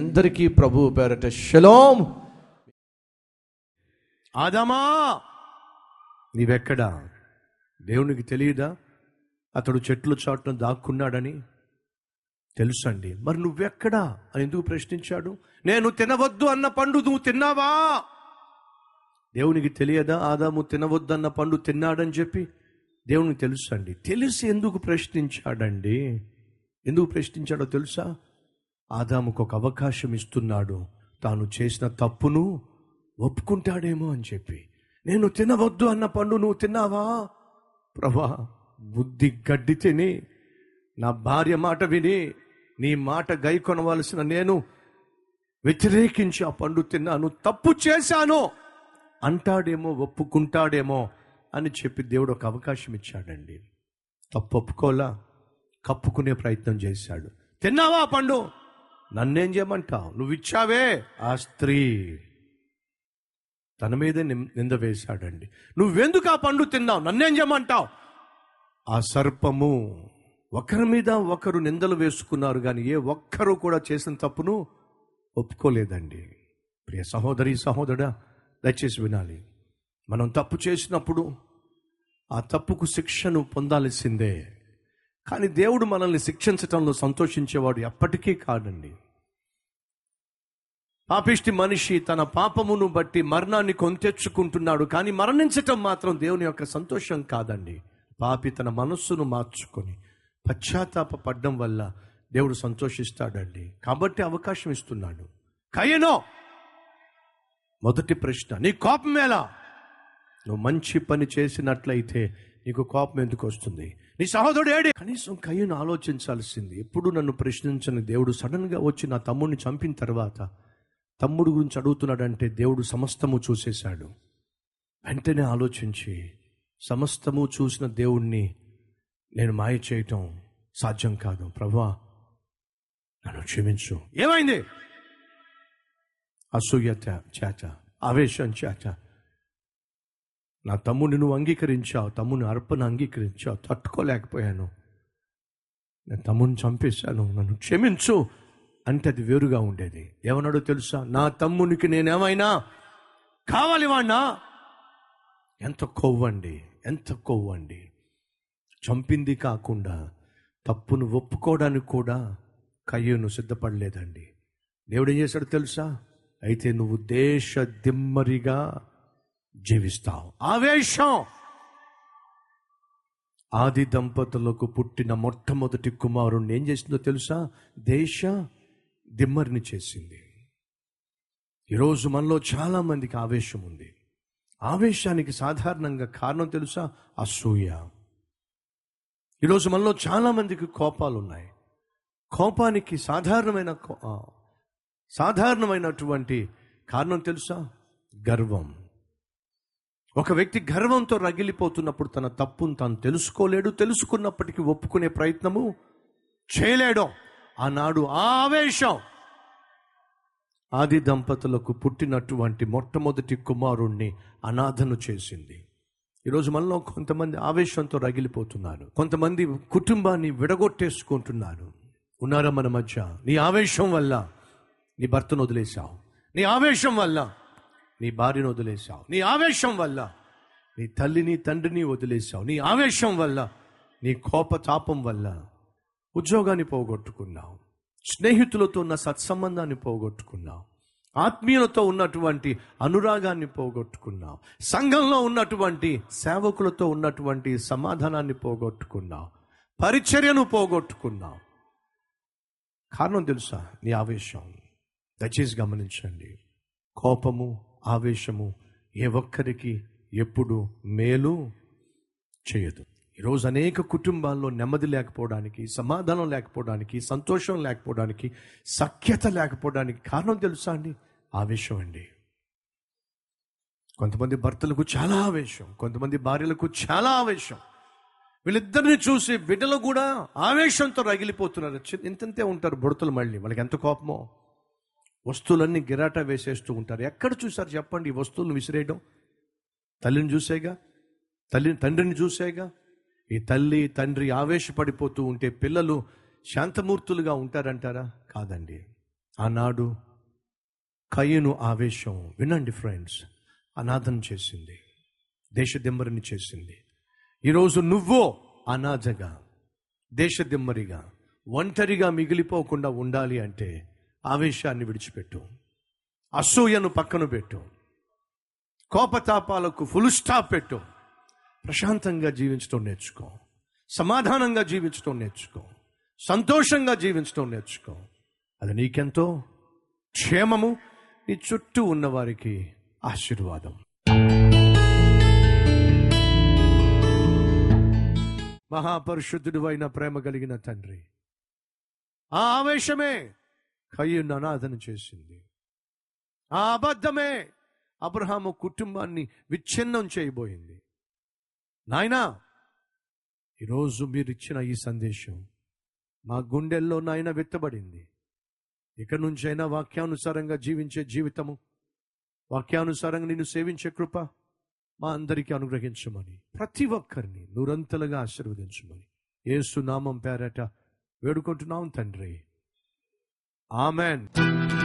అందరికీ ప్రభు పేరట షలోం. ఆదామా నీవెక్కడా? దేవునికి తెలియదా? అతడు చెట్లు చాటును దాక్కున్నాడని? తెలుసండి. మరి నువ్వెక్కడా అని ఎందుకు ప్రశ్నించాడు? నేను తినవద్దు అన్న పండు నువ్వు తిన్నావా? దేవునికి తెలియదా? ఆదాము తినవద్దు అన్న పండు తిన్నాడని చెప్పి? దేవునికి తెలుసండి. తెలిసి ఎందుకు ప్రశ్నించాడండి? ఎందుకు ప్రశ్నించాడో తెలుసా? ఆదాముకు ఒక అవకాశం ఇస్తున్నాడు తాను చేసిన తప్పును ఒప్పుకుంటాడేమో అని చెప్పి. నేను తినవద్దు అన్న పండు నువ్వు తిన్నావా? ప్రభా బుద్ధి గడ్డి తిని నా భార్య మాట విని నీ మాట గై కొనవలసిన నేను వ్యతిరేకించి ఆ పండు తిన్నాను తప్పు చేశాను. అంటాడేమో ఒప్పుకుంటాడేమో అని చెప్పి దేవుడు ఒక అవకాశం ఇచ్చాడండి తప్పు ఒప్పుకోలా కప్పుకునే ప్రయత్నం చేశాడు. తిన్నావా ఆ పండు? నన్నేం చేయమంటావు? నువ్వు ఇచ్చావే ఆ స్త్రీ తన మీదే నిం- నింద వేశాడండి. నువ్వెందుకు ఆ పండు తిన్నావు? నన్నేం చేయమంటావు? ఆ సర్పము ఒకరి మీద ఒకరు నిందలు వేసుకున్నారు కానీ ఏ ఒక్కరు కూడా చేసిన తప్పును ఒప్పుకోలేదండి. ప్రియ సహోదరి సహోదరుడా దయచేసి వినాలి. మనం తప్పు చేసినప్పుడు ఆ తప్పుకు శిక్షను పొందాల్సిందే. కానీ దేవుడు మనల్ని శిక్షించటంలో సంతోషించేవాడు ఎప్పటికీ కాదండి పాపిష్టి మనిషి తన పాపమును బట్టి మరణాన్ని కొంతెచ్చుకుంటున్నాడు కానీ మరణించటం మాత్రం దేవుని యొక్క సంతోషం కాదండి. పాపి తన మనస్సును మార్చుకొని పశ్చాత్తాప పడ్డం వల్ల దేవుడు సంతోషిస్తాడండి. కాబట్టి అవకాశం ఇస్తున్నాడు. కయ్యనో మొదటి ప్రశ్న నీ కోపం ఎలా? నువ్వు మంచి పని చేసినట్లయితే నీకు కోపం ఎందుకు వస్తుంది? నీ సహోదరుడు ఏడి? కనీసం కయ్యను ఆలోచించాల్సింది. ఎప్పుడు నన్ను ప్రశ్నించని దేవుడు సడన్గా వచ్చి నా తమ్ముడిని చంపిన తర్వాత తమ్ముడు గురించి అడుగుతున్నాడంటే దేవుడు సమస్తము చూసేశాడు. వెంటనే ఆలోచించి సమస్తము చూసిన దేవుణ్ణి నేను మాయ చేయటం సాధ్యం కాదు. ప్రభా నన్ను క్షమించు. ఏమైంది? అసూయ చేత ఆవేశం చేత నా తమ్ముడిని నువ్వు అంగీకరించావు తమ్ముని అర్పణ అంగీకరించావు తట్టుకోలేకపోయాను. నేను తమ్ముని చంపేశాను నన్ను క్షమించు అంటే అది వేరుగా ఉండేది. ఏమన్నాడో తెలుసా? నా తమ్మునికి నేనేమైనా కావాలి వాణ్ణా? ఎంత కొవ్వండి ఎంత కొవ్వండి. చంపింది కాకుండా తప్పును ఒప్పుకోవడానికి కూడా కయ్యను సిద్ధపడలేదండి. దేవుడు ఏం చేశాడు తెలుసా? అయితే నువ్వు దేశ దిమ్మరిగా జీవిస్తావు. ఆవేశం. ఆది దంపతులకు పుట్టిన మొట్టమొదటి కుమారుణ్ణి ఏం చేసిందో తెలుసా? దేశ దిమ్మరిని చేసింది. ఈరోజు మనలో చాలా మందికి ఆవేశం ఉంది. ఆవేశానికి సాధారణంగా కారణం తెలుసా? అసూయ. ఈరోజు మనలో చాలా మందికి కోపాలు ఉన్నాయి కోపానికి సాధారణమైన సాధారణమైనటువంటి కారణం తెలుసా? గర్వం. ఒక వ్యక్తి గర్వంతో రగిలిపోతున్నప్పుడు తన తప్పును తాను తెలుసుకోలేడు తెలుసుకున్నప్పటికీ ఒప్పుకునే ప్రయత్నము చేయలేడు. ఆనాడు ఆవేశం. ఆది దంపతులకు పుట్టినటువంటి మొట్టమొదటి కుమారుణ్ణి అనాథను చేసింది. ఈరోజు మనలో కొంతమంది ఆవేశంతో రగిలిపోతున్నారు. కొంతమంది కుటుంబాన్ని విడగొట్టేసుకుంటున్నారు. ఉన్నారా మన మధ్య? నీ ఆవేశం వల్ల నీ భర్తను వదిలేశావు. నీ ఆవేశం వల్ల నీ భార్యను వదిలేశావు. నీ ఆవేశం వల్ల నీ తల్లిని తండ్రిని వదిలేశావు. నీ ఆవేశం వల్ల నీ కోపతాపం వల్ల ఉద్యోగాన్ని పోగొట్టుకున్నావు. స్నేహితులతో ఉన్న సత్సంబంధాన్ని పోగొట్టుకున్నావు. ఆత్మీయులతో ఉన్నటువంటి అనురాగాన్ని పోగొట్టుకున్నావు. సంఘంలో ఉన్నటువంటి సేవకులతో ఉన్నటువంటి సమాధానాన్ని పోగొట్టుకున్నావు. పరిచర్యను పోగొట్టుకున్నావు. కారణం తెలుసా? నీ ఆవేశం. దయచేసి గమనించండి. కోపము ఆవేశము ఏ ఒక్కరికి ఎప్పుడు మేలు చేయదు. ఈరోజు అనేక కుటుంబాల్లో నెమ్మది లేకపోవడానికి సమాధానం లేకపోవడానికి సంతోషం లేకపోవడానికి సఖ్యత లేకపోవడానికి కారణం తెలుసా అండి? ఆవేశం అండి. కొంతమంది భర్తలకు చాలా ఆవేశం కొంతమంది భార్యలకు చాలా ఆవేశం. వీళ్ళిద్దరిని చూసి బిడ్డలు కూడా ఆవేశంతో రగిలిపోతున్నారు. ఇంతంతే ఉంటారు బుడతలు మళ్ళీ. వాళ్ళకి ఎంత కోపమో. వస్తువులన్నీ గిరాట వేసేస్తూ ఉంటారు. ఎక్కడ చూసారు చెప్పండి ఈ వస్తువులను విసిరేయడం? తల్లిని చూసేగా? తల్లి తండ్రిని చూసేగా? ఈ తల్లి తండ్రి ఆవేశపడిపోతూ ఉంటే పిల్లలు శాంతమూర్తులుగా ఉంటారంటారా? కాదండి. ఆనాడు కయ్యను ఆవేశం వినండి ఫ్రెండ్స్ అనాథం చేసింది దేశదిమ్మరిని చేసింది. ఈరోజు నువ్వో అనాథగా దేశదిమ్మరిగా ఒంటరిగా మిగిలిపోకుండా ఉండాలి అంటే ఆవేశాన్ని విడిచిపెట్టు. అసూయను పక్కన పెట్టు. కోపతాపాలకు ఫుల్ స్టాప్ పెట్టు. ప్రశాంతంగా జీవించడం నేర్చుకో. సమాధానంగా జీవించడం నేర్చుకో. సంతోషంగా జీవించడం నేర్చుకో. అది నీకెంతో క్షేమము నీ చుట్టూ ఉన్న వారికి ఆశీర్వాదం. మహాపరిశుద్ధుడు అయిన ప్రేమ కలిగిన తండ్రి ఆ ఆవేశమే కయ్యున్న అనాథన చేసింది. ఆ అబద్ధమే అబ్రహాము కుటుంబాన్ని విచ్ఛిన్నం చేయబోయింది. నాయనా ఈరోజు మీరు ఇచ్చిన ఈ సందేశం మా గుండెల్లో నాయన విత్తబడింది. ఇక నుంచైనా వాక్యానుసారంగా జీవించే జీవితము వాక్యానుసారంగా నిన్ను సేవించే కృప మా అందరికీ అనుగ్రహించమని ప్రతి ఒక్కరిని నూరంతలుగా ఆశీర్వదించమని ఏసు నామం పేరట వేడుకుంటున్నాం తండ్రి. Amen.